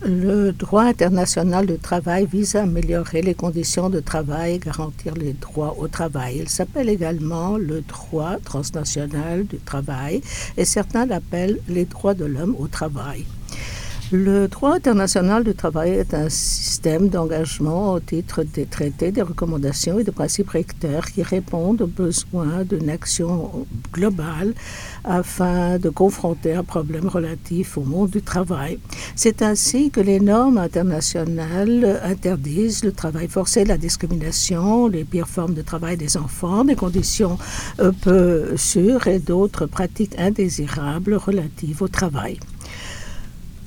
Le droit international du travail vise à améliorer les conditions de travail et garantir les droits au travail. Il s'appelle également le droit transnational du travail et certains l'appellent les droits de l'homme au travail. Le droit international du travail est un système d'engagement au titre des traités, des recommandations et des principes recteurs qui répondent aux besoins d'une action globale afin de confronter un problème relatif au monde du travail. C'est ainsi que les normes internationales interdisent le travail forcé, la discrimination, les pires formes de travail des enfants, des conditions euh, peu sûres et d'autres pratiques indésirables relatives au travail.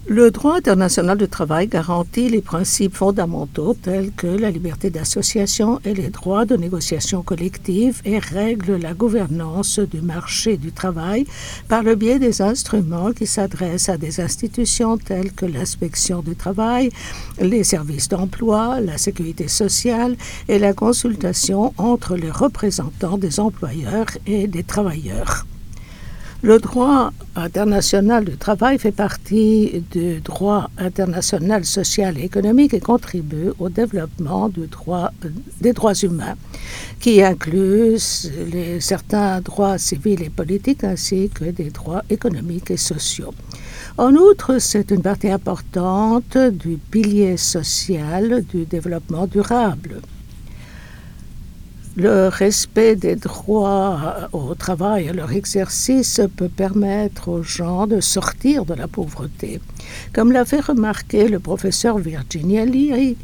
Le droit international du travail garantit les principes fondamentaux tels que la liberté d'association et les droits de négociation collective et règle la gouvernance du marché du travail par le biais des instruments qui s'adressent à des institutions telles que l'inspection du travail, les services d'emploi, la sécurité sociale et la consultation entre les représentants des employeurs et des travailleurs. Le droit international du travail fait partie du droit international social et économique et contribue au développement des droits humains, qui inclut certains droits civils et politiques ainsi que des droits économiques et sociaux. En outre, c'est une partie importante du pilier social du développement durable. Le respect des droits au travail et leur exercice peut permettre aux gens de sortir de la pauvreté. Comme l'a fait le professeur Virginia Leary,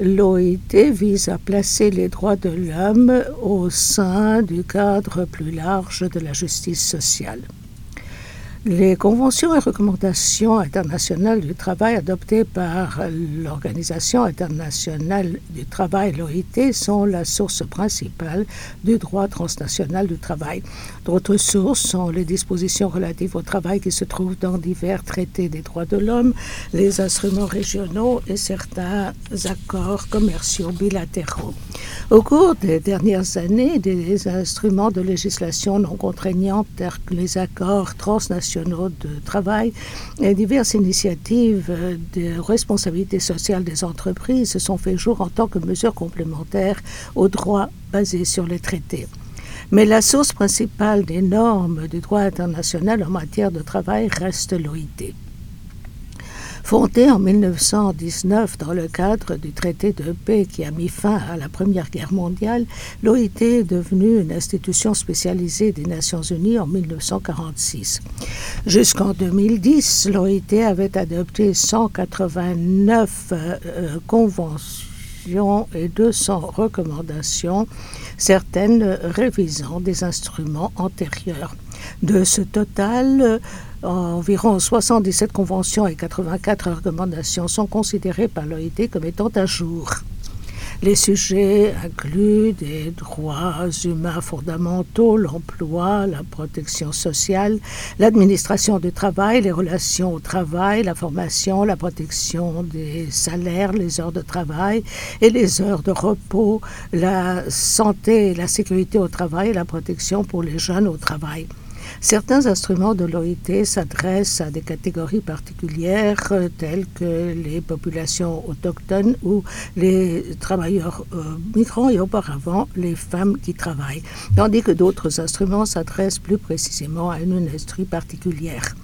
l'OIT vise à placer les droits de l'homme au sein du cadre plus large de la justice sociale. Les conventions et recommandations internationales du travail adoptées par l'Organisation internationale du travail, l'OIT, sont la source principale du droit transnational du travail. D'autres sources sont les dispositions relatives au travail qui se trouvent dans divers traités des droits de l'homme, les instruments régionaux et certains accords commerciaux bilatéraux. Au cours des dernières années, des instruments de législation non que les accords transnationaux de travail et diverses initiatives de responsabilité sociale des entreprises se sont fait jour en tant que mesures complémentaires aux droits basés sur les traités. Mais la source principale des normes du droit international en matière de travail reste l'OIT. Fondée en 1919 dans le cadre du traité de paix qui a mis fin à la Première Guerre mondiale, l'OIT est devenue une institution spécialisée des Nations Unies en 1946. Jusqu'en 2010, l'OIT avait adopté 189 euh, conventions et 200 recommandations, certaines révisant des instruments antérieurs. De ce total, environ 77 conventions et 84 recommandations sont considérées par l'OIT comme étant à jour. Les sujets incluent des droits humains fondamentaux, l'emploi, la protection sociale, l'administration du travail, les relations au travail, la formation, la protection des salaires, les heures de travail et les heures de repos, la santé et la sécurité au travail et la protection pour les jeunes au travail. Certains instruments de l'OIT s'adressent à des catégories particulières euh, telles que les populations autochtones ou les travailleurs euh, migrants et auparavant les femmes qui travaillent, tandis que d'autres instruments s'adressent plus précisément à une industrie particulière.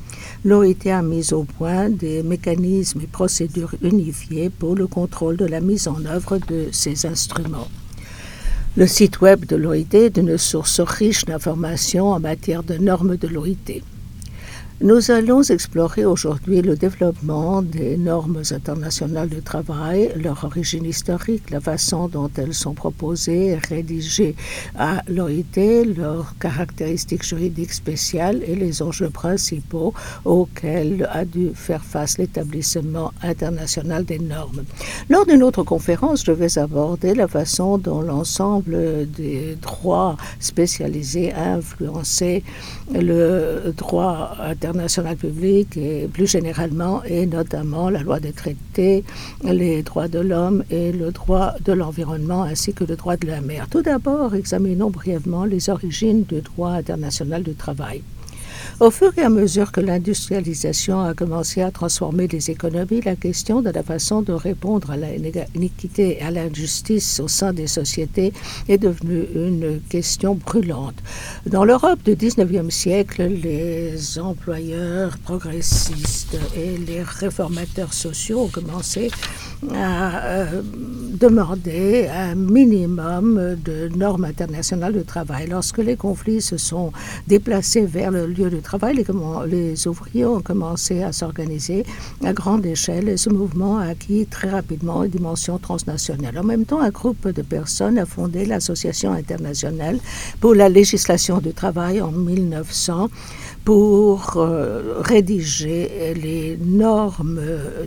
L'OIT a mis au point des mécanismes et procédures unifiés pour le contrôle de la mise en œuvre de ces instruments. Le site web de l'OIT est une source riche d'informations en matière de normes de l'OIT. Nous allons explorer aujourd'hui le développement des normes internationales du travail, leur origine historique, la façon dont elles sont proposées et rédigées à l'OIT, leurs caractéristiques juridiques spéciales et les enjeux principaux auxquels a dû faire face l'établissement international des normes. Lors d'une autre conférence, je vais aborder la façon dont l'ensemble des droits spécialisés a influencé le droit international international public et plus généralement, et notamment la loi des traités, les droits de l'homme et le droit de l'environnement ainsi que le droit de la mer. Tout d'abord, examinons brièvement les origines du droit international du travail. Au fur et à mesure que l'industrialisation a commencé à transformer les économies, la question de la façon de répondre à l'iniquité et à l'injustice au sein des sociétés est devenue une question brûlante. Dans l'Europe du 19e siècle, les employeurs progressistes et les réformateurs sociaux ont commencé à euh, demander un minimum de normes internationales de travail. Lorsque les conflits se sont déplacés vers le lieu de travail, les, les ouvriers ont commencé à s'organiser à grande échelle et ce mouvement a acquis très rapidement une dimension transnationale. En même temps, un groupe de personnes a fondé l'Association internationale pour la législation du travail en 1900 pour euh, rédiger les normes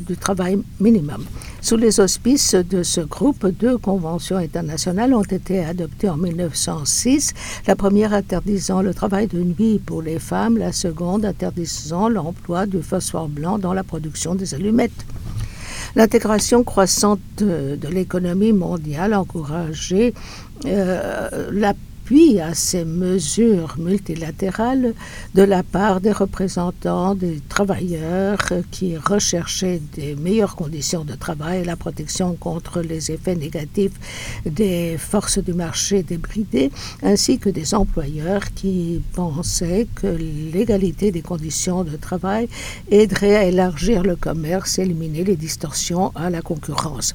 du travail minimum. Sous les auspices de ce groupe, deux conventions internationales ont été adoptées en 1906, la première interdisant le travail de nuit pour les femmes, la seconde interdisant l'emploi du phosphore blanc dans la production des allumettes. L'intégration croissante de, l'économie mondiale a encouragé euh, la puis à ces mesures multilatérales de la part des représentants des travailleurs qui recherchaient des meilleures conditions de travail la protection contre les effets négatifs des forces du marché débridées, ainsi que des employeurs qui pensaient que l'égalité des conditions de travail aiderait à élargir le commerce et éliminer les distorsions à la concurrence.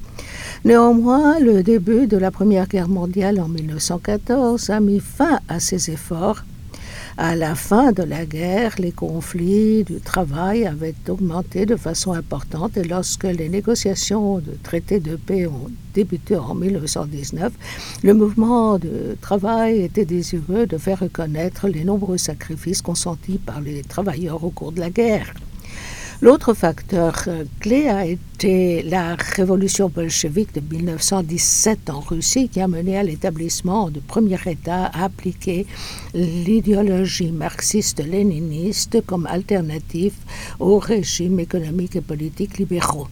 Néanmoins, le début de la Première Guerre mondiale en 1914 a mis fin à ces efforts. À la fin de la guerre, les conflits du travail avaient augmenté de façon importante et lorsque les négociations de traité de paix ont débuté en 1919, le mouvement de travail était désireux de faire reconnaître les nombreux sacrifices consentis par les travailleurs au cours de la guerre. L'autre facteur euh, clé a été la révolution bolchevique de 1917 en Russie qui a mené à l'établissement du premier État à appliquer l'idéologie marxiste-léniniste comme alternative aux régimes économiques et politiques libéraux.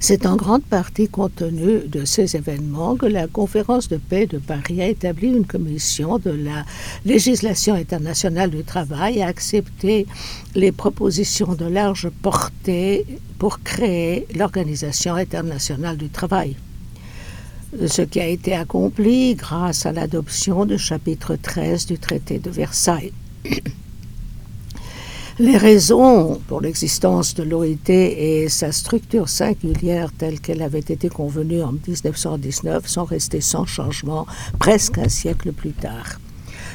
C'est en grande partie compte tenu de ces événements que la conférence de paix de Paris a établi une commission de la législation internationale du travail et a accepté les propositions de large portée pour créer l'Organisation internationale du travail ce qui a été accompli grâce à l'adoption du chapitre 13 du traité de Versailles. Les raisons pour l'existence de l'OIT et sa structure singulière telle qu'elle avait été convenue en 1919 sont restées sans changement presque un siècle plus tard.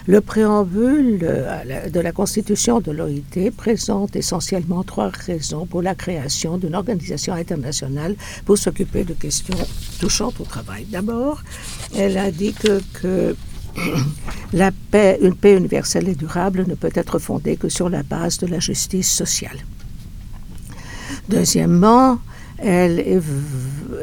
Le préambule de la constitution de l'OIT présente essentiellement trois raisons pour la création d'une organisation internationale pour s'occuper de questions touchant au travail. D'abord, elle indique que la paix, une paix universelle et durable ne peut être fondée que sur la base de la justice sociale. Deuxièmement, elle,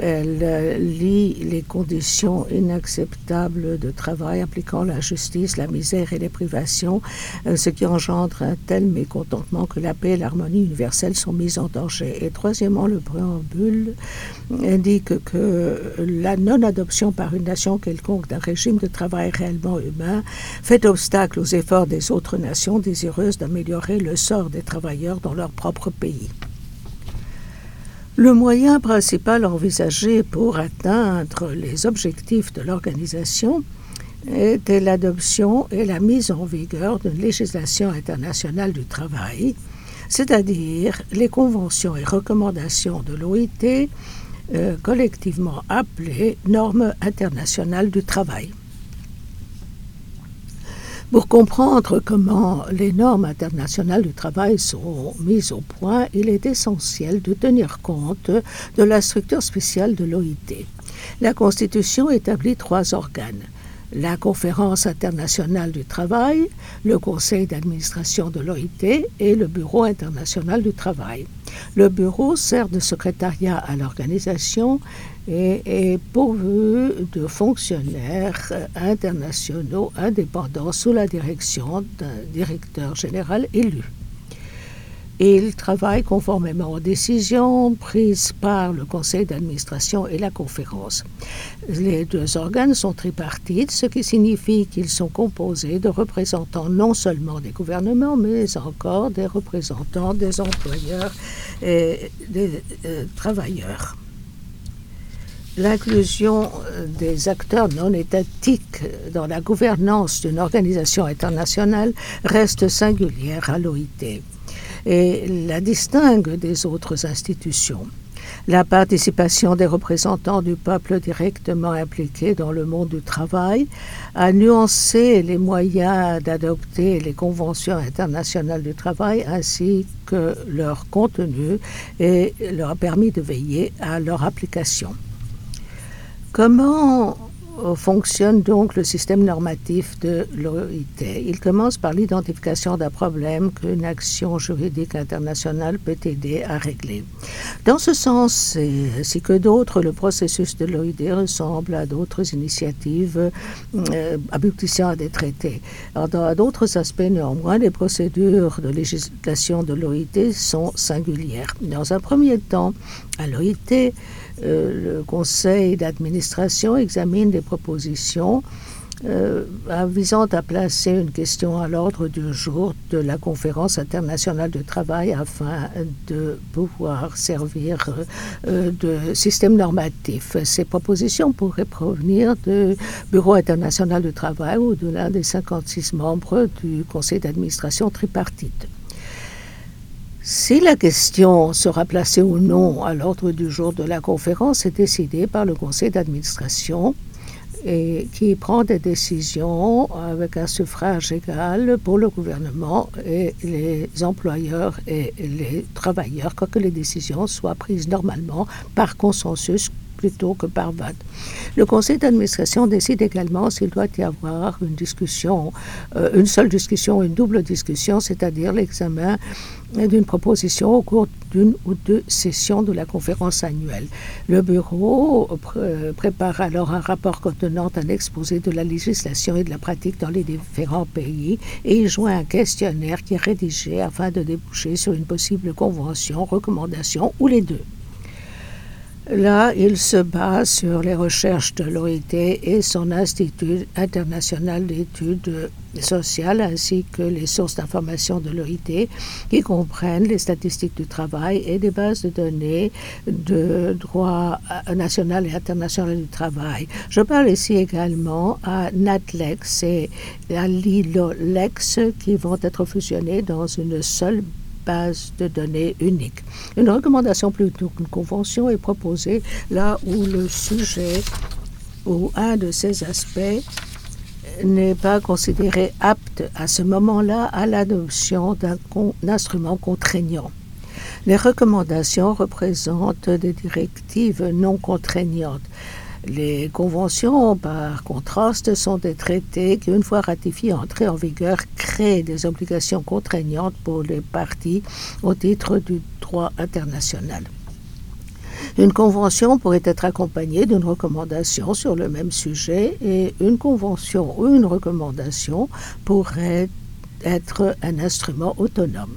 elle, euh, lie les conditions inacceptables de travail impliquant la justice, la misère et les privations, euh, ce qui engendre un tel mécontentement que la paix et l'harmonie universelle sont mises en danger. Et troisièmement, le préambule indique que la non-adoption par une nation quelconque d'un régime de travail réellement humain fait obstacle aux efforts des autres nations désireuses d'améliorer le sort des travailleurs dans leur propre pays. Le moyen principal envisagé pour atteindre les objectifs de l'organisation était l'adoption et la mise en vigueur d'une législation internationale du travail, c'est-à-dire les conventions et recommandations de l'OIT, euh, collectivement appelées normes internationales du travail. Pour comprendre comment les normes internationales du travail sont mises au point, il est essentiel de tenir compte de la structure spéciale de l'OIT. La Constitution établit trois organes la Conférence internationale du travail, le Conseil d'administration de l'OIT et le Bureau international du travail. Le bureau sert de secrétariat à l'organisation et est pourvu de fonctionnaires internationaux indépendants sous la direction d'un directeur général élu. Il travaille conformément aux décisions prises par le conseil d'administration et la conférence. Les deux organes sont tripartites, ce qui signifie qu'ils sont composés de représentants non seulement des gouvernements, mais encore des représentants des employeurs et des euh, travailleurs. L'inclusion des acteurs non étatiques dans la gouvernance d'une organisation internationale reste singulière à l'OIT et la distingue des autres institutions. La participation des représentants du peuple directement impliqués dans le monde du travail a nuancé les moyens d'adopter les conventions internationales du travail ainsi que leur contenu et leur a permis de veiller à leur application. Comment euh, fonctionne donc le système normatif de l'OIT. Il commence par l'identification d'un problème qu'une action juridique internationale peut aider à régler. Dans ce sens, ainsi que d'autres, le processus de l'OIT ressemble à d'autres initiatives euh, aboutissant à des traités. dans d'autres aspects, néanmoins, les procédures de législation de l'OIT sont singulières. Dans un premier temps, à l'OIT, le conseil d'administration examine des propositions euh, visant à placer une question à l'ordre du jour de la conférence internationale de travail afin de pouvoir servir euh, de système normatif. Ces propositions pourraient provenir du Bureau international du travail ou de l'un des 56 membres du conseil d'administration tripartite. Si la question sera placée ou non à l'ordre du jour de la conférence est décidée par le conseil d'administration et qui prend des décisions avec un suffrage égal pour le gouvernement et les employeurs et les travailleurs, quoique les décisions soient prises normalement par consensus plutôt que par vote. Le conseil d'administration décide également s'il doit y avoir une discussion, euh, une seule discussion, une double discussion, c'est-à-dire l'examen d'une proposition au cours d'une ou deux sessions de la conférence annuelle. Le bureau prépare alors un rapport contenant un exposé de la législation et de la pratique dans les différents pays et il joint un questionnaire qui est rédigé afin de déboucher sur une possible convention, recommandation ou les deux. Là, il se base sur les recherches de l'OIT et son Institut international d'études sociales, ainsi que les sources d'information de l'OIT, qui comprennent les statistiques du travail et des bases de données de droit national et international du travail. Je parle ici également à NatLex et à LILOLEX qui vont être fusionnés dans une seule de données unique. Une recommandation plutôt qu'une convention est proposée là où le sujet ou un de ces aspects n'est pas considéré apte à ce moment-là à l'adoption d'un instrument contraignant. Les recommandations représentent des directives non contraignantes. Les conventions, par contraste, sont des traités qui, une fois ratifiés, entrés en vigueur, créent des obligations contraignantes pour les parties au titre du droit international. Une convention pourrait être accompagnée d'une recommandation sur le même sujet et une convention ou une recommandation pourrait être un instrument autonome.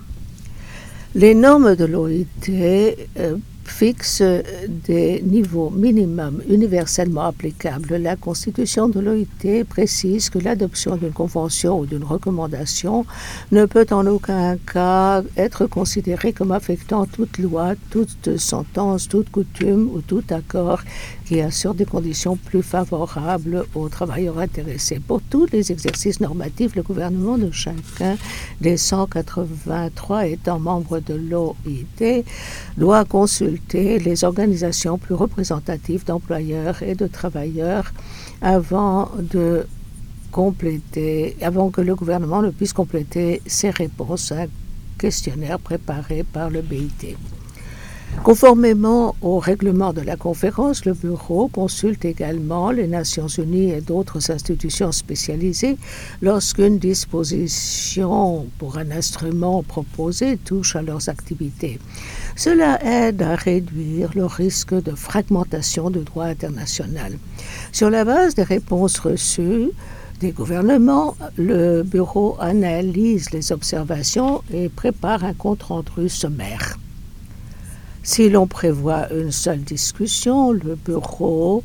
Les normes de l'OIT euh, fixe des niveaux minimums universellement applicables. La Constitution de l'OIT précise que l'adoption d'une convention ou d'une recommandation ne peut en aucun cas être considérée comme affectant toute loi, toute sentence, toute coutume ou tout accord qui assure des conditions plus favorables aux travailleurs intéressés. Pour tous les exercices normatifs, le gouvernement de chacun des 183 États membres de l'OIT doit consulter les organisations plus représentatives d'employeurs et de travailleurs avant de compléter, avant que le gouvernement ne puisse compléter ses réponses à un questionnaire préparé par le BIT. Conformément au règlement de la conférence, le Bureau consulte également les Nations Unies et d'autres institutions spécialisées lorsqu'une disposition pour un instrument proposé touche à leurs activités. Cela aide à réduire le risque de fragmentation du droit international. Sur la base des réponses reçues, des gouvernements, le bureau analyse les observations et prépare un compte-rendu sommaire. Si l'on prévoit une seule discussion, le bureau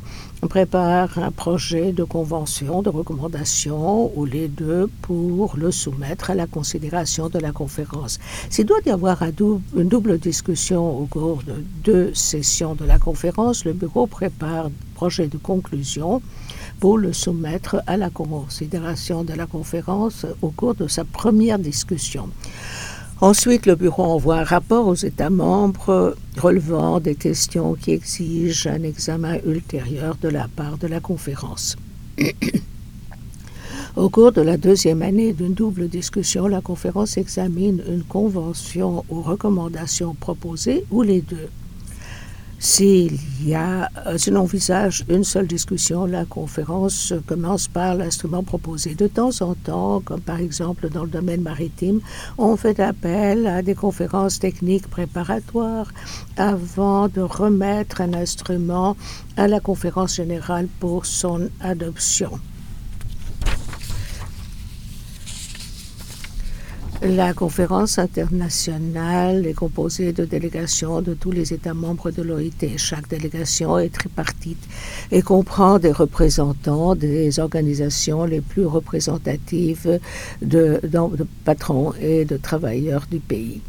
prépare un projet de convention, de recommandation ou les deux pour le soumettre à la considération de la conférence. S'il doit y avoir une double discussion au cours de deux sessions de la conférence, le bureau prépare projet de conclusion pour le soumettre à la considération de la conférence au cours de sa première discussion. Ensuite, le bureau envoie un rapport aux États membres relevant des questions qui exigent un examen ultérieur de la part de la conférence. Au cours de la deuxième année d'une double discussion, la conférence examine une convention aux recommandations proposées ou les deux. S'il y a, euh, si l'on envisage une seule discussion, la conférence commence par l'instrument proposé. De temps en temps, comme par exemple dans le domaine maritime, on fait appel à des conférences techniques préparatoires avant de remettre un instrument à la conférence générale pour son adoption. La conférence internationale est composée de délégations de tous les États membres de l'OIT. Chaque délégation est tripartite et comprend des représentants des organisations les plus représentatives de, de patrons et de travailleurs du pays.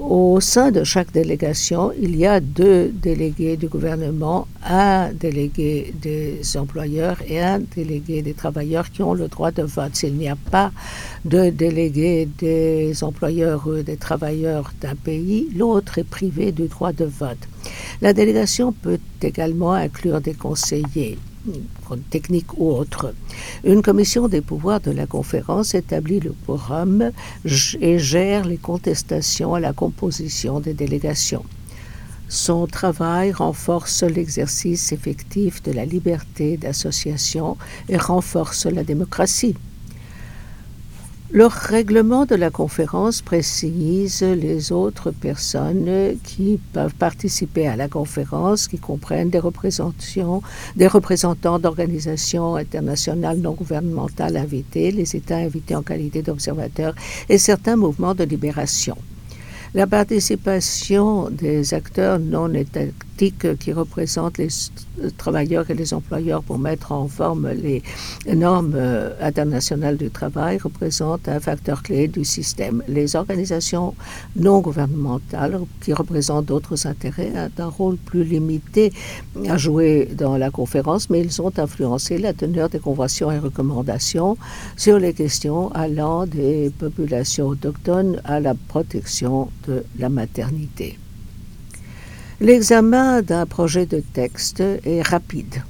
Au sein de chaque délégation, il y a deux délégués du gouvernement, un délégué des employeurs et un délégué des travailleurs qui ont le droit de vote. S'il n'y a pas de délégué des employeurs ou des travailleurs d'un pays, l'autre est privé du droit de vote. La délégation peut également inclure des conseillers technique ou autre. Une commission des pouvoirs de la conférence établit le quorum et gère les contestations à la composition des délégations. Son travail renforce l'exercice effectif de la liberté d'association et renforce la démocratie. Le règlement de la conférence précise les autres personnes qui peuvent participer à la conférence, qui comprennent des, des représentants d'organisations internationales non gouvernementales invitées, les États invités en qualité d'observateurs et certains mouvements de libération. La participation des acteurs non étatiques qui représentent les travailleurs et les employeurs pour mettre en forme les normes euh, internationales du travail représente un facteur clé du système. Les organisations non gouvernementales qui représentent d'autres intérêts ont un rôle plus limité à jouer dans la conférence, mais ils ont influencé la teneur des conventions et recommandations sur les questions allant des populations autochtones à la protection de la maternité. L'examen d'un projet de texte est rapide.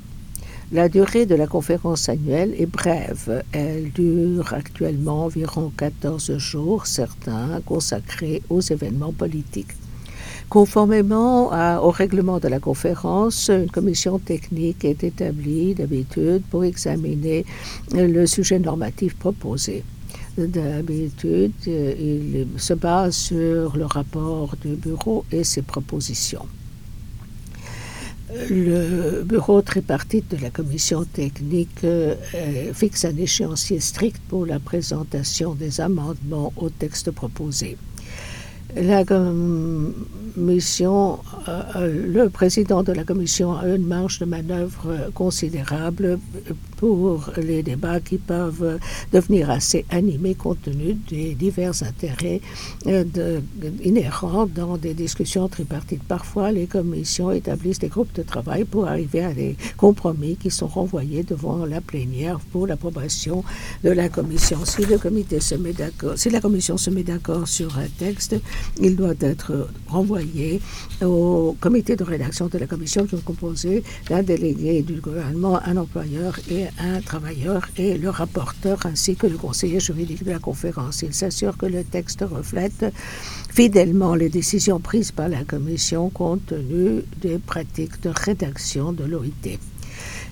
La durée de la conférence annuelle est brève. Elle dure actuellement environ 14 jours, certains consacrés aux événements politiques. Conformément au règlement de la conférence, une commission technique est établie d'habitude pour examiner le sujet normatif proposé. D'habitude, il se base sur le rapport du bureau et ses propositions. Le bureau tripartite de la commission technique euh, fixe un échéancier strict pour la présentation des amendements au texte proposé. Commission, euh, euh, le président de la commission a une marge de manœuvre considérable pour les débats qui peuvent devenir assez animés compte tenu des divers intérêts euh, inhérents dans des discussions tripartites. Parfois, les commissions établissent des groupes de travail pour arriver à des compromis qui sont renvoyés devant la plénière pour l'approbation de la commission. Si le comité se met si la commission se met d'accord sur un texte, il doit être renvoyé au comité de rédaction de la commission qui est composé d'un délégué du gouvernement, un employeur et un travailleur et le rapporteur ainsi que le conseiller juridique de la conférence. Il s'assure que le texte reflète fidèlement les décisions prises par la commission compte tenu des pratiques de rédaction de l'OIT.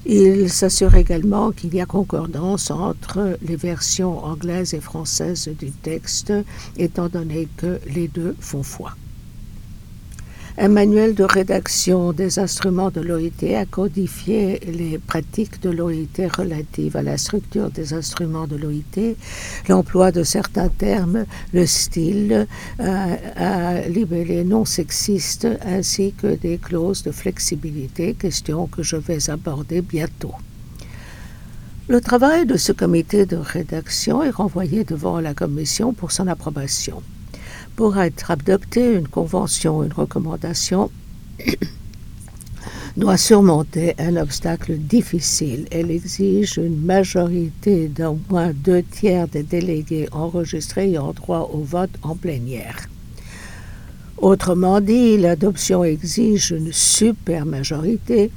Il s'assure également qu'il y a concordance entre les versions anglaises et françaises du texte, étant donné que les deux font foi. Un manuel de rédaction des instruments de l'OIT a codifié les pratiques de l'OIT relatives à la structure des instruments de l'OIT, l'emploi de certains termes, le style, à libellé non sexiste ainsi que des clauses de flexibilité, question que je vais aborder bientôt. Le travail de ce comité de rédaction est renvoyé devant la commission pour son approbation. Pour être adoptée, une convention, une recommandation doit surmonter un obstacle difficile. Elle exige une majorité d'au moins deux tiers des délégués enregistrés en droit au vote en plénière. Autrement dit, l'adoption exige une supermajorité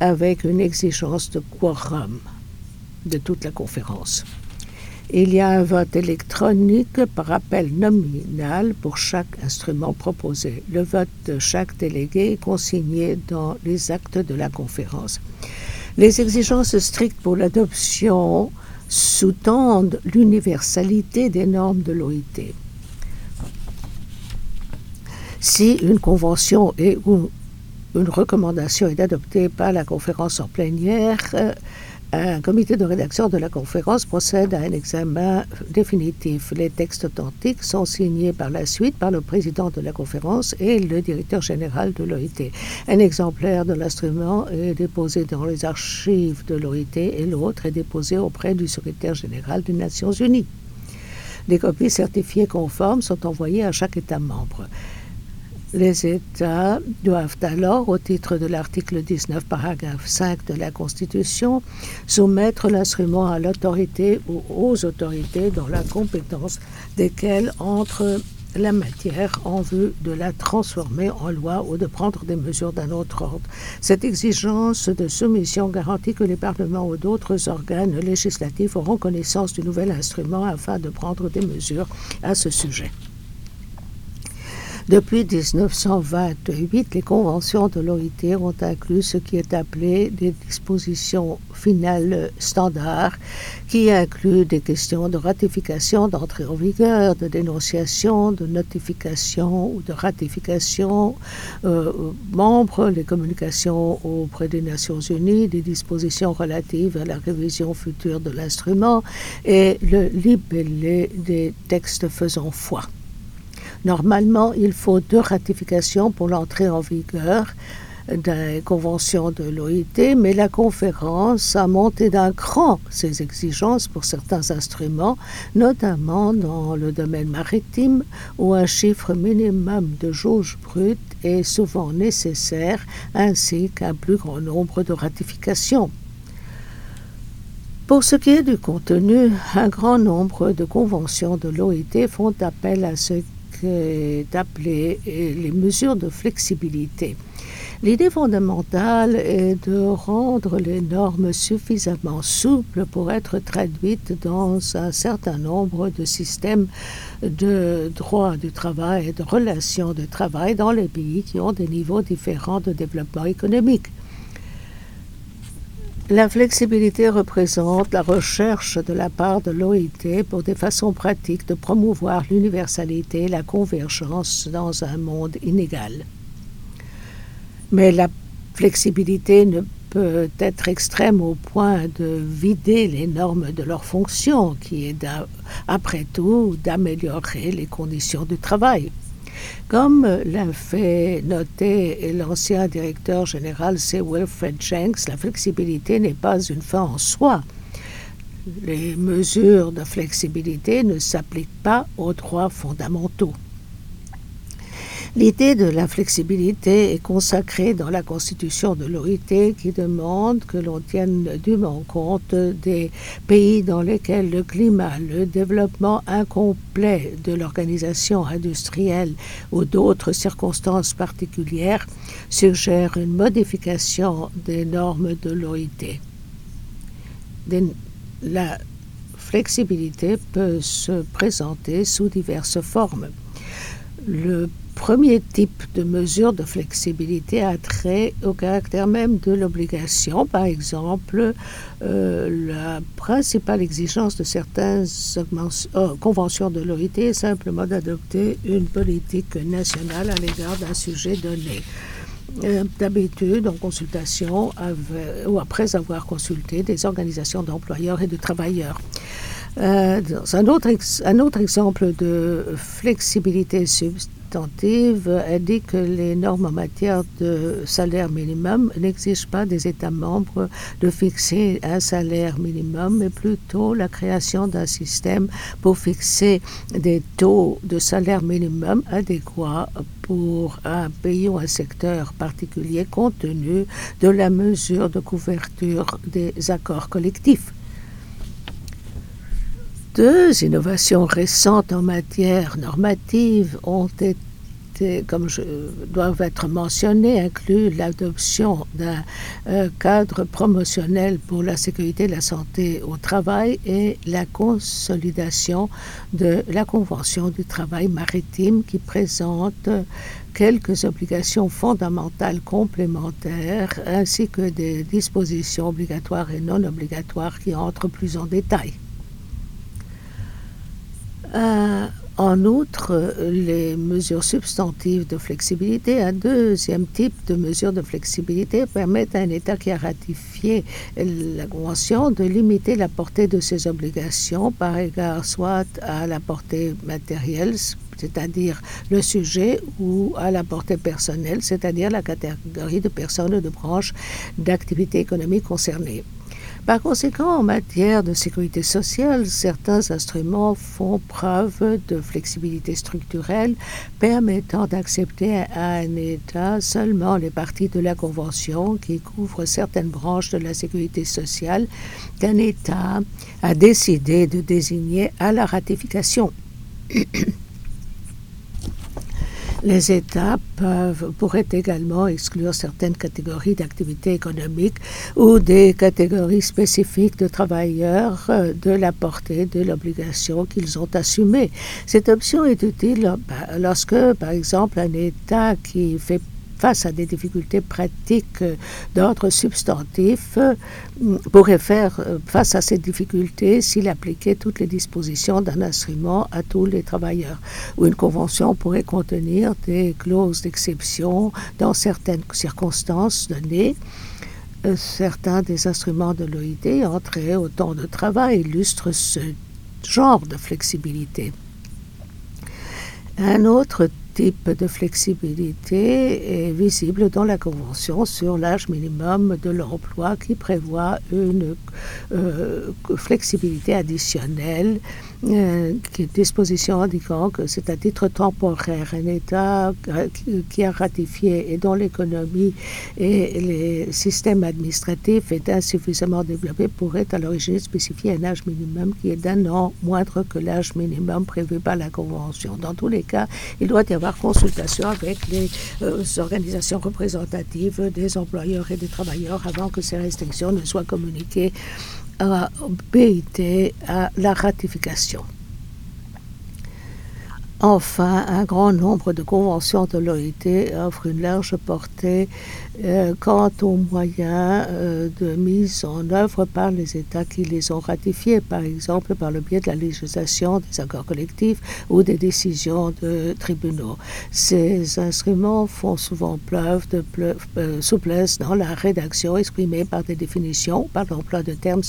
avec une exigence de quorum de toute la conférence. Il y a un vote électronique par appel nominal pour chaque instrument proposé. Le vote de chaque délégué est consigné dans les actes de la conférence. Les exigences strictes pour l'adoption sous-tendent l'universalité des normes de l'OIT. Si une convention ou une recommandation est adoptée par la conférence en plénière, un comité de rédaction de la conférence procède à un examen définitif. Les textes authentiques sont signés par la suite par le président de la conférence et le directeur général de l'OIT. Un exemplaire de l'instrument est déposé dans les archives de l'OIT et l'autre est déposé auprès du secrétaire général des Nations Unies. Des copies certifiées conformes sont envoyées à chaque État membre. Les États doivent alors, au titre de l'article 19, paragraphe 5 de la Constitution, soumettre l'instrument à l'autorité ou aux autorités dont la compétence desquelles entre la matière en vue de la transformer en loi ou de prendre des mesures d'un autre ordre. Cette exigence de soumission garantit que les parlements ou d'autres organes législatifs auront connaissance du nouvel instrument afin de prendre des mesures à ce sujet. Depuis 1928, les conventions de l'OIT ont inclus ce qui est appelé des dispositions finales standards, qui incluent des questions de ratification, d'entrée en vigueur, de dénonciation, de notification ou de ratification euh, membres, les communications auprès des Nations Unies, des dispositions relatives à la révision future de l'instrument et le libellé des textes faisant foi. Normalement, il faut deux ratifications pour l'entrée en vigueur des conventions de l'OIT, mais la conférence a monté d'un cran ses exigences pour certains instruments, notamment dans le domaine maritime, où un chiffre minimum de jauge brute est souvent nécessaire, ainsi qu'un plus grand nombre de ratifications. Pour ce qui est du contenu, un grand nombre de conventions de l'OIT font appel à ce d'appeler les mesures de flexibilité. L'idée fondamentale est de rendre les normes suffisamment souples pour être traduites dans un certain nombre de systèmes de droit du travail et de relations de travail dans les pays qui ont des niveaux différents de développement économique. La flexibilité représente la recherche de la part de l'OIT pour des façons pratiques de promouvoir l'universalité et la convergence dans un monde inégal. Mais la flexibilité ne peut être extrême au point de vider les normes de leur fonction, qui est après tout d'améliorer les conditions du travail. Comme l'a fait noter l'ancien directeur général C. Wilfred Jenks, la flexibilité n'est pas une fin en soi. Les mesures de flexibilité ne s'appliquent pas aux droits fondamentaux. L'idée de la flexibilité est consacrée dans la constitution de l'OIT qui demande que l'on tienne dûment compte des pays dans lesquels le climat, le développement incomplet de l'organisation industrielle ou d'autres circonstances particulières suggèrent une modification des normes de l'OIT. La flexibilité peut se présenter sous diverses formes. Le premier type de mesure de flexibilité a trait au caractère même de l'obligation. Par exemple, euh, la principale exigence de certaines euh, conventions de l'OIT est simplement d'adopter une politique nationale à l'égard d'un sujet donné. Euh, d'habitude, en consultation ou après avoir consulté des organisations d'employeurs et de travailleurs. un, autre exemple de flexibilité substantielle indique que les normes en matière de salaire minimum n'exigent pas des États membres de fixer un salaire minimum, mais plutôt la création d'un système pour fixer des taux de salaire minimum adéquats pour un pays ou un secteur particulier compte tenu de la mesure de couverture des accords collectifs. Deux innovations récentes en matière normative ont été comme doivent être mentionnés, inclut l'adoption d'un euh, cadre promotionnel pour la sécurité et la santé au travail et la consolidation de la Convention du travail maritime qui présente quelques obligations fondamentales complémentaires ainsi que des dispositions obligatoires et non obligatoires qui entrent plus en détail. Euh, en outre, les mesures substantives de flexibilité, un deuxième type de mesures de flexibilité permettent à un État qui a ratifié la Convention de limiter la portée de ses obligations par égard soit à la portée matérielle, c'est-à-dire le sujet, ou à la portée personnelle, c'est-à-dire la catégorie de personnes ou de branches d'activité économique concernées. Par conséquent, en matière de sécurité sociale, certains instruments font preuve de flexibilité structurelle permettant d'accepter à un État seulement les parties de la Convention qui couvrent certaines branches de la sécurité sociale qu'un État a décidé de désigner à la ratification. Les États peuvent, pourraient également exclure certaines catégories d'activités économiques ou des catégories spécifiques de travailleurs euh, de la portée de l'obligation qu'ils ont assumée. Cette option est utile euh, lorsque, par exemple, un État qui fait face à des difficultés pratiques euh, d'ordre substantif, euh, pourrait faire euh, face à ces difficultés s'il appliquait toutes les dispositions d'un instrument à tous les travailleurs. Ou une convention pourrait contenir des clauses d'exception dans certaines circonstances données. Certains des instruments de l'OIT entrés au temps de travail illustrent ce genre de flexibilité. Un autre type de flexibilité est visible dans la Convention sur l'âge minimum de l'emploi qui prévoit une euh, flexibilité additionnelle euh, disposition indiquant que c'est à titre temporaire un État qui a ratifié et dont l'économie et les systèmes administratifs est insuffisamment développés pourrait à l'origine spécifier un âge minimum qui est d'un an moindre que l'âge minimum prévu par la Convention. Dans tous les cas, il doit y avoir consultation avec les euh, organisations représentatives des employeurs et des travailleurs avant que ces restrictions ne soient communiquées obéité à la ratification. Enfin, un grand nombre de conventions de l'OIT offrent une large portée euh, quant aux moyens euh, de mise en œuvre par les États qui les ont ratifiés, par exemple par le biais de la législation des accords collectifs ou des décisions de tribunaux. Ces instruments font souvent preuve de euh, souplesse dans la rédaction exprimée par des définitions, par l'emploi de termes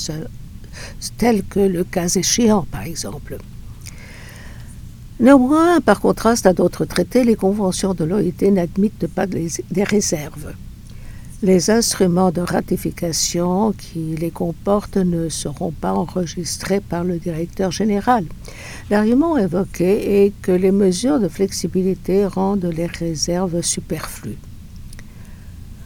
tels que le cas échéant, par exemple. Néanmoins, par contraste à d'autres traités, les conventions de l'OIT n'admettent pas des réserves. Les instruments de ratification qui les comportent ne seront pas enregistrés par le directeur général. L'argument évoqué est que les mesures de flexibilité rendent les réserves superflues.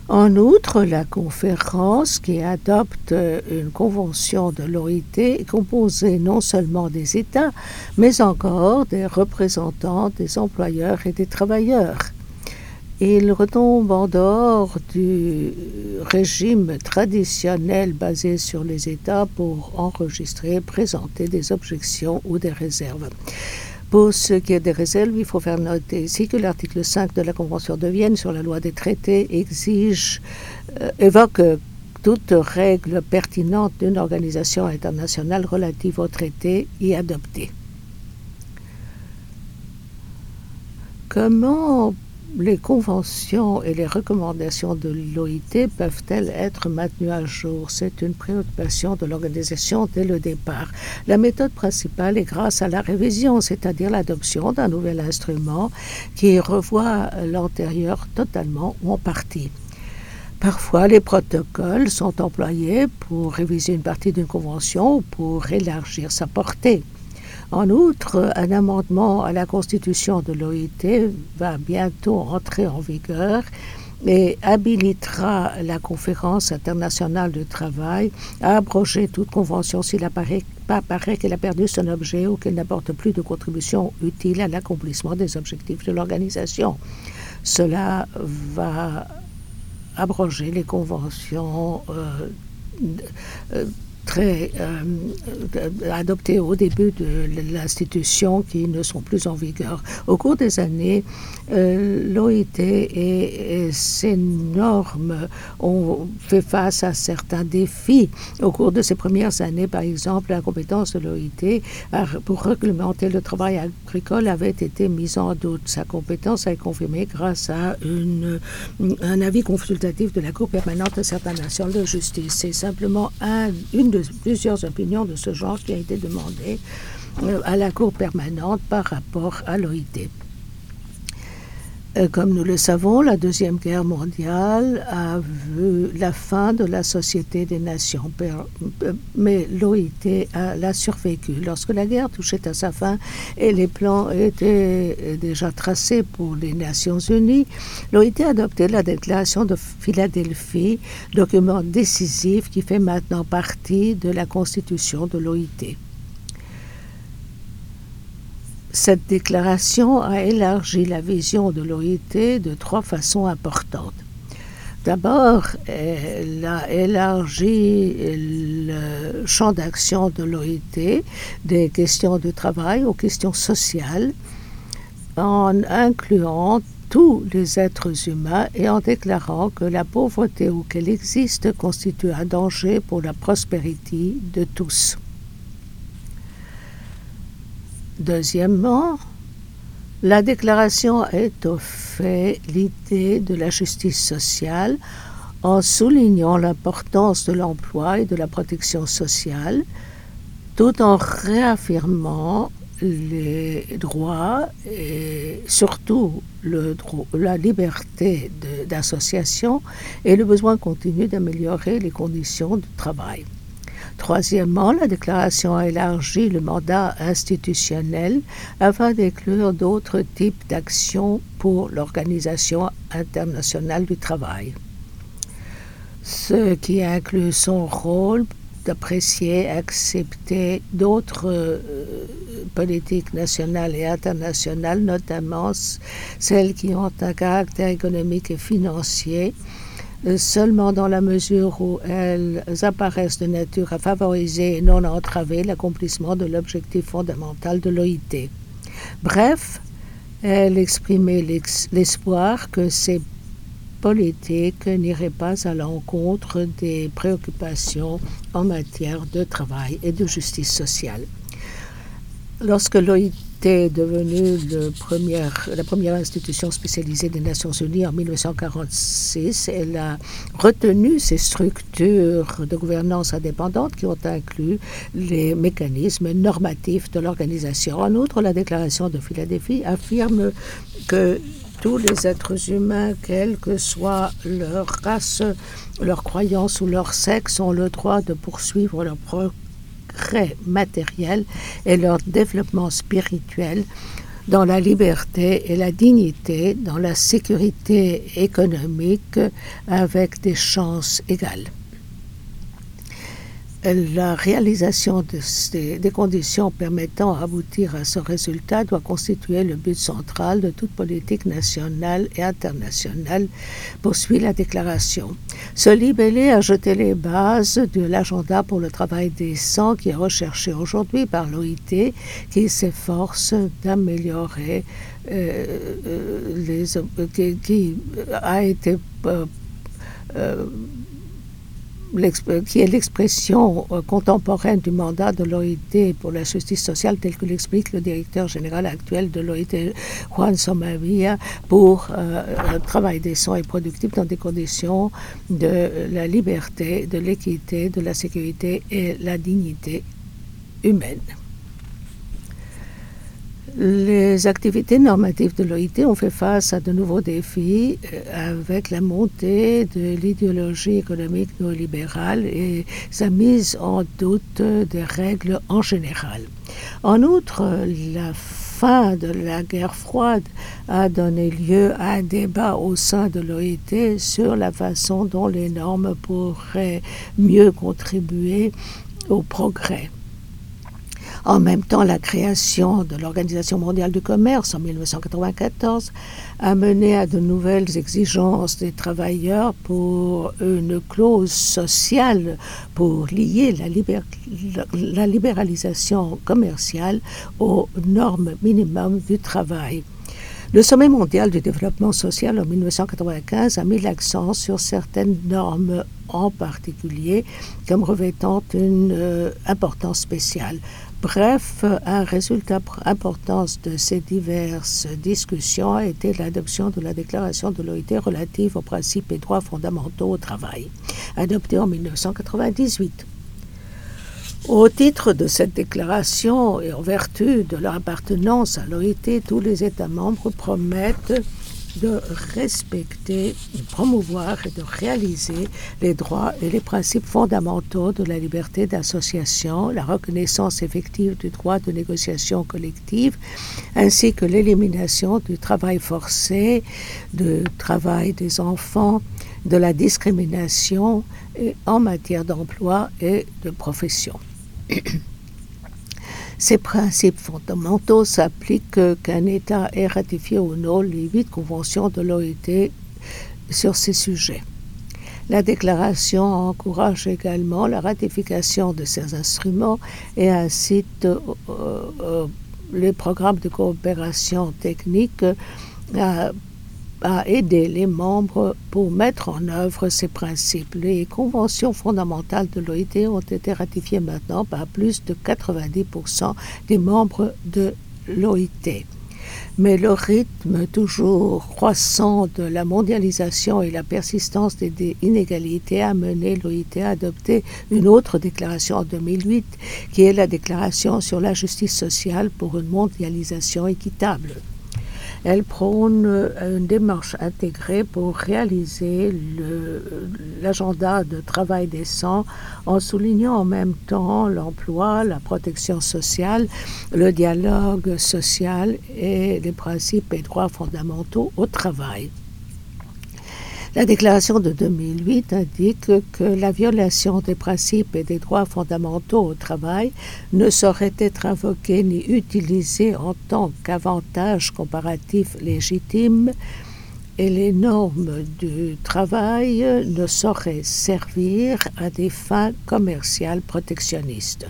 En outre, la conférence qui adopte une convention de l'OIT est composée non seulement des États, mais encore des représentants des employeurs et des travailleurs. Il retombe en dehors du régime traditionnel basé sur les États pour enregistrer, présenter des objections ou des réserves. Pour ce qui est des réserves, il faut faire noter ici que l'article 5 de la Convention de Vienne sur la loi des traités exige, euh, évoque toute règle pertinente d'une organisation internationale relative aux traités y adoptée. Comment les conventions et les recommandations de l'OIT peuvent-elles être maintenues à jour? C'est une préoccupation de l'organisation dès le départ. La méthode principale est grâce à la révision, c'est-à-dire l'adoption d'un nouvel instrument qui revoit l'antérieur totalement ou en partie. Parfois, les protocoles sont employés pour réviser une partie d'une convention ou pour élargir sa portée. En outre, un amendement à la constitution de l'OIT va bientôt entrer en vigueur et habilitera la conférence internationale du travail à abroger toute convention s'il apparaît, apparaît qu'elle a perdu son objet ou qu'elle n'apporte plus de contribution utile à l'accomplissement des objectifs de l'organisation. Cela va abroger les conventions euh, euh, très euh, adoptés au début de l'institution qui ne sont plus en vigueur. Au cours des années, euh, l'OIT et, ses normes ont fait face à certains défis. Au cours de ces premières années, par exemple, la compétence de l'OIT pour réglementer le travail agricole avait été mise en doute. Sa compétence a été confirmée grâce à un avis consultatif de la Cour permanente de certaines nations de justice. C'est simplement un, une de plusieurs opinions de ce genre qui a été demandée euh, à la Cour permanente par rapport à l'OIT. Euh, comme nous le savons, la Deuxième Guerre mondiale a vu la fin de la Société des Nations, euh, mais l'OIT l'a survécu. Lorsque la guerre touchait à sa fin et les plans étaient déjà tracés pour les Nations Unies, l'OIT a adopté la Déclaration de Philadelphie, document décisif qui fait maintenant partie de la Constitution de l'OIT. Cette déclaration a élargi la vision de l'OIT de trois façons importantes. D'abord, elle a élargi le champ d'action de l'OIT des questions de travail aux questions sociales en incluant tous les êtres humains et en déclarant que la pauvreté où qu'elle existe constitue un danger pour la prospérité de tous. Deuxièmement, la déclaration étoffé l'idée de la justice sociale en soulignant l'importance de l'emploi et de la protection sociale, tout en réaffirmant les droits et surtout le la liberté d'association et le besoin continu d'améliorer les conditions de travail. Troisièmement, la déclaration a élargi le mandat institutionnel afin d'inclure d'autres types d'actions pour l'Organisation internationale du travail, ce qui inclut son rôle d'apprécier, accepter d'autres euh, politiques nationales et internationales, notamment celles qui ont un caractère économique et financier, seulement dans la mesure où elles apparaissent de nature à favoriser et non à entraver l'accomplissement de l'objectif fondamental de l'OIT. Bref, elle exprimait l'espoir que ces politiques n'iraient pas à l'encontre des préoccupations en matière de travail et de justice sociale. Lorsque l'OIT était devenue la première institution spécialisée des Nations Unies en 1946. Elle a retenu ces structures de gouvernance indépendantes qui ont inclus les mécanismes normatifs de l'organisation. En outre, la déclaration de Philadelphie affirme que tous les êtres humains, quelle que soit leur race, leur croyance ou leur sexe, ont le droit de poursuivre leur propre matériel et leur développement spirituel dans la liberté et la dignité, dans la sécurité économique avec des chances égales. La réalisation de des conditions permettant d'aboutir à ce résultat doit constituer le but central de toute politique nationale et internationale, poursuit la déclaration. Ce libellé a jeté les bases de l'agenda pour le travail décent qui est recherché aujourd'hui par l'OIT, qui s'efforce d'améliorer euh, euh, les qui, qui, a été euh, euh, qui est l'expression euh, contemporaine du mandat de l'OIT pour la justice sociale tel que l'explique le directeur général actuel de l'OIT, Juan Somavia, pour euh, un travail décent et productif dans des conditions de la liberté, de l'équité, de la sécurité et la dignité humaine. Les activités normatives de l'OIT ont fait face à de nouveaux défis euh, avec la montée de l'idéologie économique néolibérale et sa mise en doute des règles en général. En outre, la fin de la guerre froide a donné lieu à un débat au sein de l'OIT sur la façon dont les normes pourraient mieux contribuer au progrès. En même temps, la création de l'Organisation mondiale du commerce en 1994 a mené à de nouvelles exigences des travailleurs pour une clause sociale pour lier la, libér la libéralisation commerciale aux normes minimum du travail. Le sommet mondial du développement social en 1995 a mis l'accent sur certaines normes en particulier comme revêtant une euh, importance spéciale. Bref, un résultat important de ces diverses discussions a été l'adoption de la déclaration de l'OIT relative aux principes et droits fondamentaux au travail, adoptée en 1998. Au titre de cette déclaration et en vertu de leur appartenance à l'OIT, tous les États membres promettent de respecter, de promouvoir et de réaliser les droits et les principes fondamentaux de la liberté d'association, la reconnaissance effective du droit de négociation collective, ainsi que l'élimination du travail forcé, du travail des enfants, de la discrimination en matière d'emploi et de profession. Ces principes fondamentaux s'appliquent qu'un État ait ratifié ou non les huit conventions de l'OIT sur ces sujets. La déclaration encourage également la ratification de ces instruments et incite euh, euh, les programmes de coopération technique à à aider les membres pour mettre en œuvre ces principes. Les conventions fondamentales de l'OIT ont été ratifiées maintenant par plus de 90% des membres de l'OIT. Mais le rythme toujours croissant de la mondialisation et la persistance des inégalités a mené l'OIT à adopter une autre déclaration en 2008, qui est la déclaration sur la justice sociale pour une mondialisation équitable. Elle prône une démarche intégrée pour réaliser l'agenda de travail décent en soulignant en même temps l'emploi, la protection sociale, le dialogue social et les principes et droits fondamentaux au travail. La déclaration de 2008 indique que la violation des principes et des droits fondamentaux au travail ne saurait être invoquée ni utilisée en tant qu'avantage comparatif légitime et les normes du travail ne sauraient servir à des fins commerciales protectionnistes.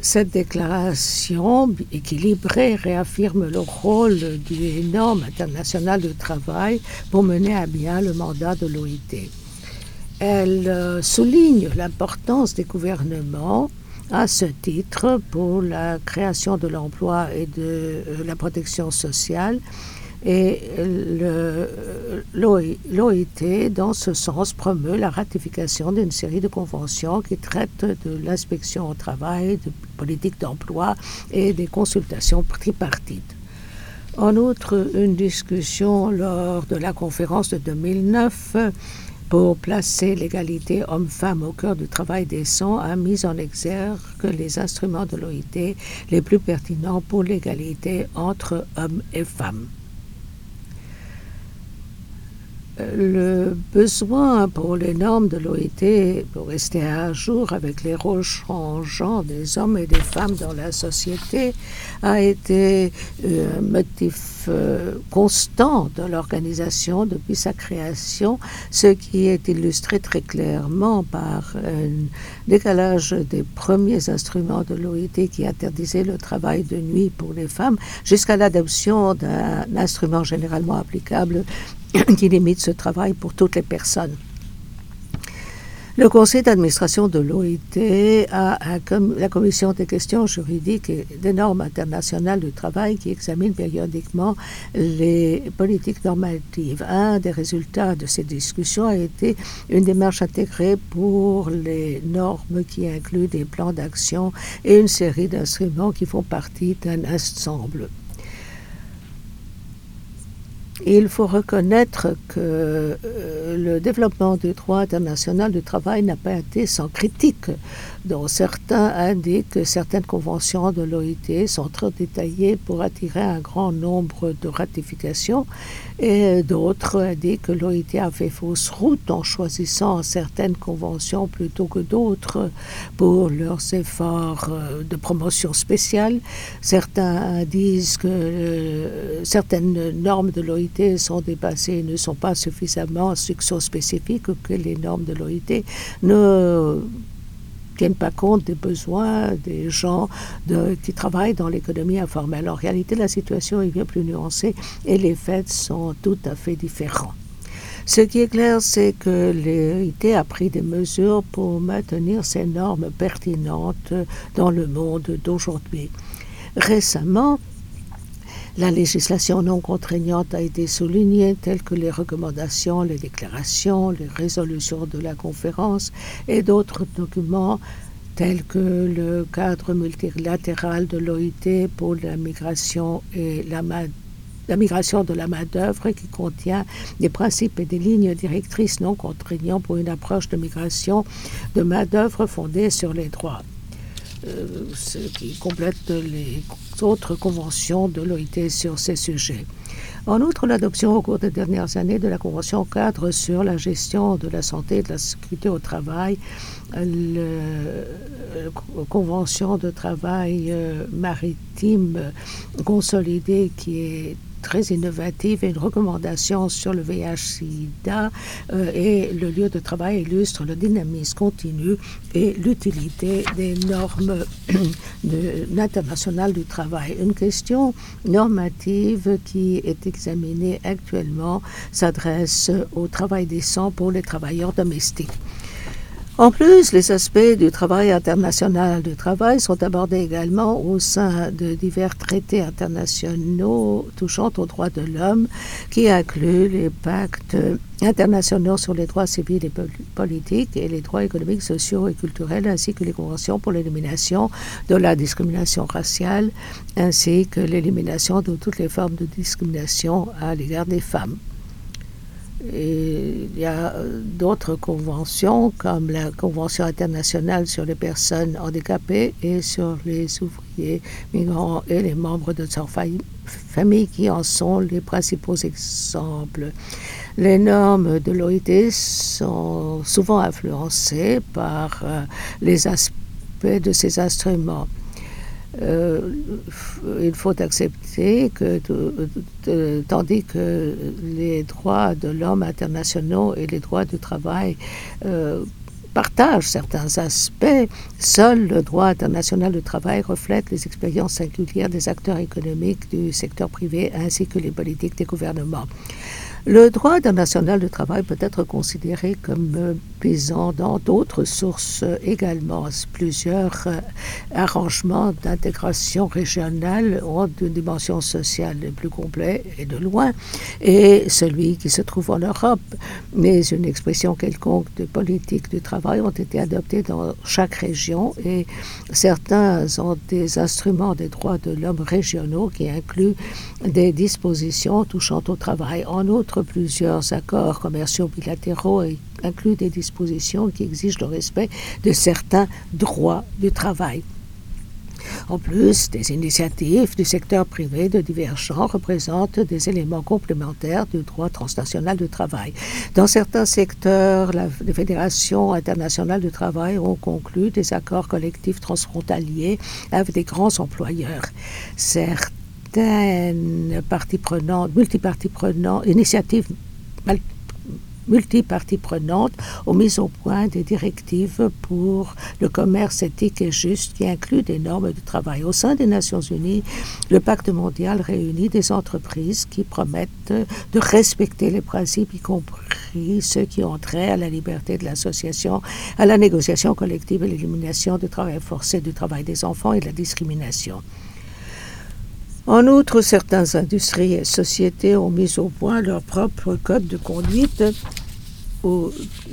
Cette déclaration équilibrée réaffirme le rôle du norme international du travail pour mener à bien le mandat de l'OIT. Elle euh, souligne l'importance des gouvernements à ce titre pour la création de l'emploi et de euh, la protection sociale et l'OIT, dans ce sens, promeut la ratification d'une série de conventions qui traitent de l'inspection au travail, de politique d'emploi et des consultations tripartites. En outre, une discussion lors de la conférence de 2009 pour placer l'égalité homme-femme au cœur du travail décent a mis en exergue les instruments de l'OIT les plus pertinents pour l'égalité entre hommes et femmes. Le besoin pour les normes de l'OIT pour rester à jour avec les rôles changeants des hommes et des femmes dans la société a été un motif euh, constant de l'organisation depuis sa création, ce qui est illustré très clairement par un décalage des premiers instruments de l'OIT qui interdisaient le travail de nuit pour les femmes jusqu'à l'adoption d'un instrument généralement applicable qui limite ce travail pour toutes les personnes. Le conseil d'administration de l'OIT a la commission des questions juridiques et des normes internationales du travail qui examine périodiquement les politiques normatives. Un des résultats de ces discussions a été une démarche intégrée pour les normes qui incluent des plans d'action et une série d'instruments qui font partie d'un ensemble. Il faut reconnaître que euh, le développement du droit international du travail n'a pas été sans critique dont certains indiquent que certaines conventions de l'OIT sont trop détaillées pour attirer un grand nombre de ratifications et d'autres indiquent que l'OIT a fait fausse route en choisissant certaines conventions plutôt que d'autres pour leurs efforts euh, de promotion spéciale. Certains disent que euh, certaines normes de l'OIT sont dépassées ne sont pas suffisamment succès-spécifiques que les normes de l'OIT ne tiennent pas compte des besoins des gens qui travaillent dans l'économie informelle. En réalité, la situation est bien plus nuancée et les faits sont tout à fait différents. Ce qui est clair, c'est que l'IT a pris des mesures pour maintenir ces normes pertinentes dans le monde d'aujourd'hui. Récemment, la législation non contraignante a été soulignée, telle que les recommandations, les déclarations, les résolutions de la conférence et d'autres documents tels que le cadre multilatéral de l'OIT pour la migration et la la migration de la main-d'œuvre qui contient des principes et des lignes directrices non contraignants pour une approche de migration de main-d'œuvre fondée sur les droits. Euh, ce qui complète les autres conventions de l'OIT sur ces sujets. En outre, l'adoption au cours des dernières années de la Convention cadre sur la gestion de la santé et de la sécurité au travail, la Convention de travail euh, maritime consolidée qui est très innovative et une recommandation sur le VIH-Sida euh, et le lieu de travail illustre le dynamisme continu et l'utilité des normes internationales du travail. Une question normative qui est examinée actuellement s'adresse au travail décent pour les travailleurs domestiques. En plus, les aspects du travail international du travail sont abordés également au sein de divers traités internationaux touchant aux droits de l'homme, qui incluent les pactes internationaux sur les droits civils et politiques et les droits économiques, sociaux et culturels, ainsi que les conventions pour l'élimination de la discrimination raciale, ainsi que l'élimination de toutes les formes de discrimination à l'égard des femmes. Il y a euh, d'autres conventions comme la Convention internationale sur les personnes handicapées et sur les ouvriers migrants et les membres de leur famille qui en sont les principaux exemples. Les normes de l'OIT sont souvent influencées par euh, les aspects de ces instruments. Euh, il faut accepter que, tandis que les droits de l'homme internationaux et les droits du travail euh, partagent certains aspects, seul le droit international du travail reflète les expériences singulières des acteurs économiques du secteur privé ainsi que les politiques des gouvernements. Le droit international du travail peut être considéré comme pesant dans d'autres sources également. Plusieurs euh, arrangements d'intégration régionale ont une dimension sociale plus complète et de loin, et celui qui se trouve en Europe. Mais une expression quelconque de politique du travail ont été adoptées dans chaque région et certains ont des instruments des droits de l'homme régionaux qui incluent des dispositions touchant au travail. En outre, plusieurs accords commerciaux bilatéraux et incluent des dispositions qui exigent le respect de certains droits du travail. En plus, des initiatives du secteur privé de divers genres représentent des éléments complémentaires du droit transnational du travail. Dans certains secteurs, les fédérations internationales du travail ont conclu des accords collectifs transfrontaliers avec des grands employeurs. Certaines parties prenantes, multiparties prenantes, initiatives multiparties prenantes ont mis au point des directives pour le commerce éthique et juste qui inclut des normes de travail. Au sein des Nations Unies, le pacte mondial réunit des entreprises qui promettent de respecter les principes, y compris ceux qui ont trait à la liberté de l'association, à la négociation collective et l'élimination du travail forcé, du travail des enfants et de la discrimination. En outre, certaines industries et sociétés ont mis au point leur propre code de conduite ou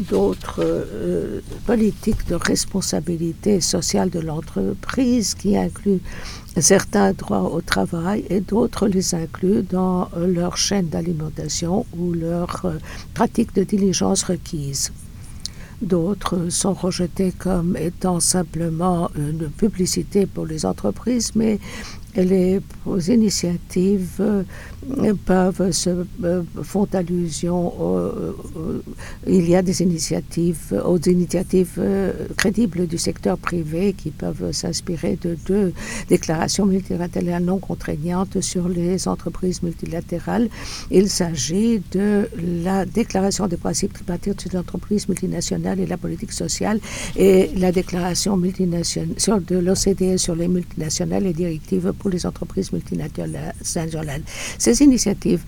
d'autres euh, politiques de responsabilité sociale de l'entreprise qui incluent certains droits au travail et d'autres les incluent dans leur chaîne d'alimentation ou leur euh, pratique de diligence requise. D'autres sont rejetés comme étant simplement une publicité pour les entreprises, mais les initiatives euh, peuvent se euh, font allusion euh, il y a des initiatives aux initiatives crédibles du secteur privé qui peuvent s'inspirer de deux déclarations multilatérales non contraignantes sur les entreprises multilatérales. Il s'agit de la déclaration des principes tripartites sur l'entreprise multinationale et la politique sociale et la déclaration multinationale sur de l'OCDE sur les multinationales et directives pour les entreprises multinationales. Ces initiatives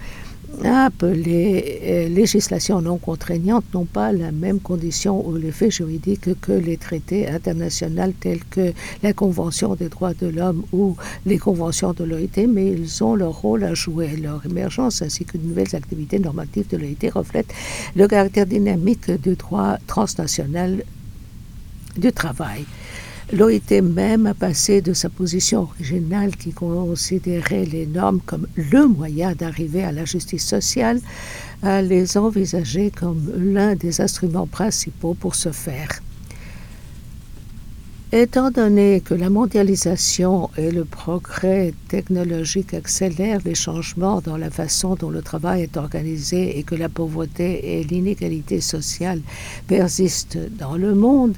appelées euh, législations non contraignantes n'ont pas la même condition ou l'effet juridique que les traités internationaux tels que la Convention des droits de l'homme ou les conventions de l'OIT, mais ils ont leur rôle à jouer. Leur émergence ainsi que de nouvelles activités normatives de l'OIT reflètent le caractère dynamique du droit transnational du travail. L'OIT même a passé de sa position originale qui considérait les normes comme le moyen d'arriver à la justice sociale à les envisager comme l'un des instruments principaux pour ce faire. Étant donné que la mondialisation et le progrès technologique accélèrent les changements dans la façon dont le travail est organisé et que la pauvreté et l'inégalité sociale persistent dans le monde,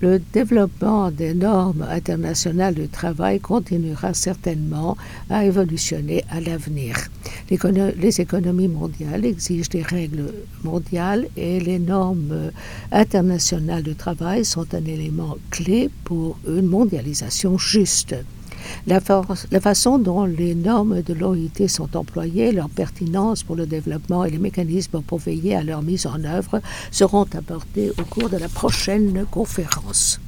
le développement des normes internationales du travail continuera certainement à évolutionner à l'avenir. Les économies mondiales exigent des règles mondiales et les normes internationales du travail sont un élément clé pour une mondialisation juste. La, façon dont les normes de l'OIT sont employées, leur pertinence pour le développement et les mécanismes pour veiller à leur mise en œuvre seront abordés au cours de la prochaine conférence.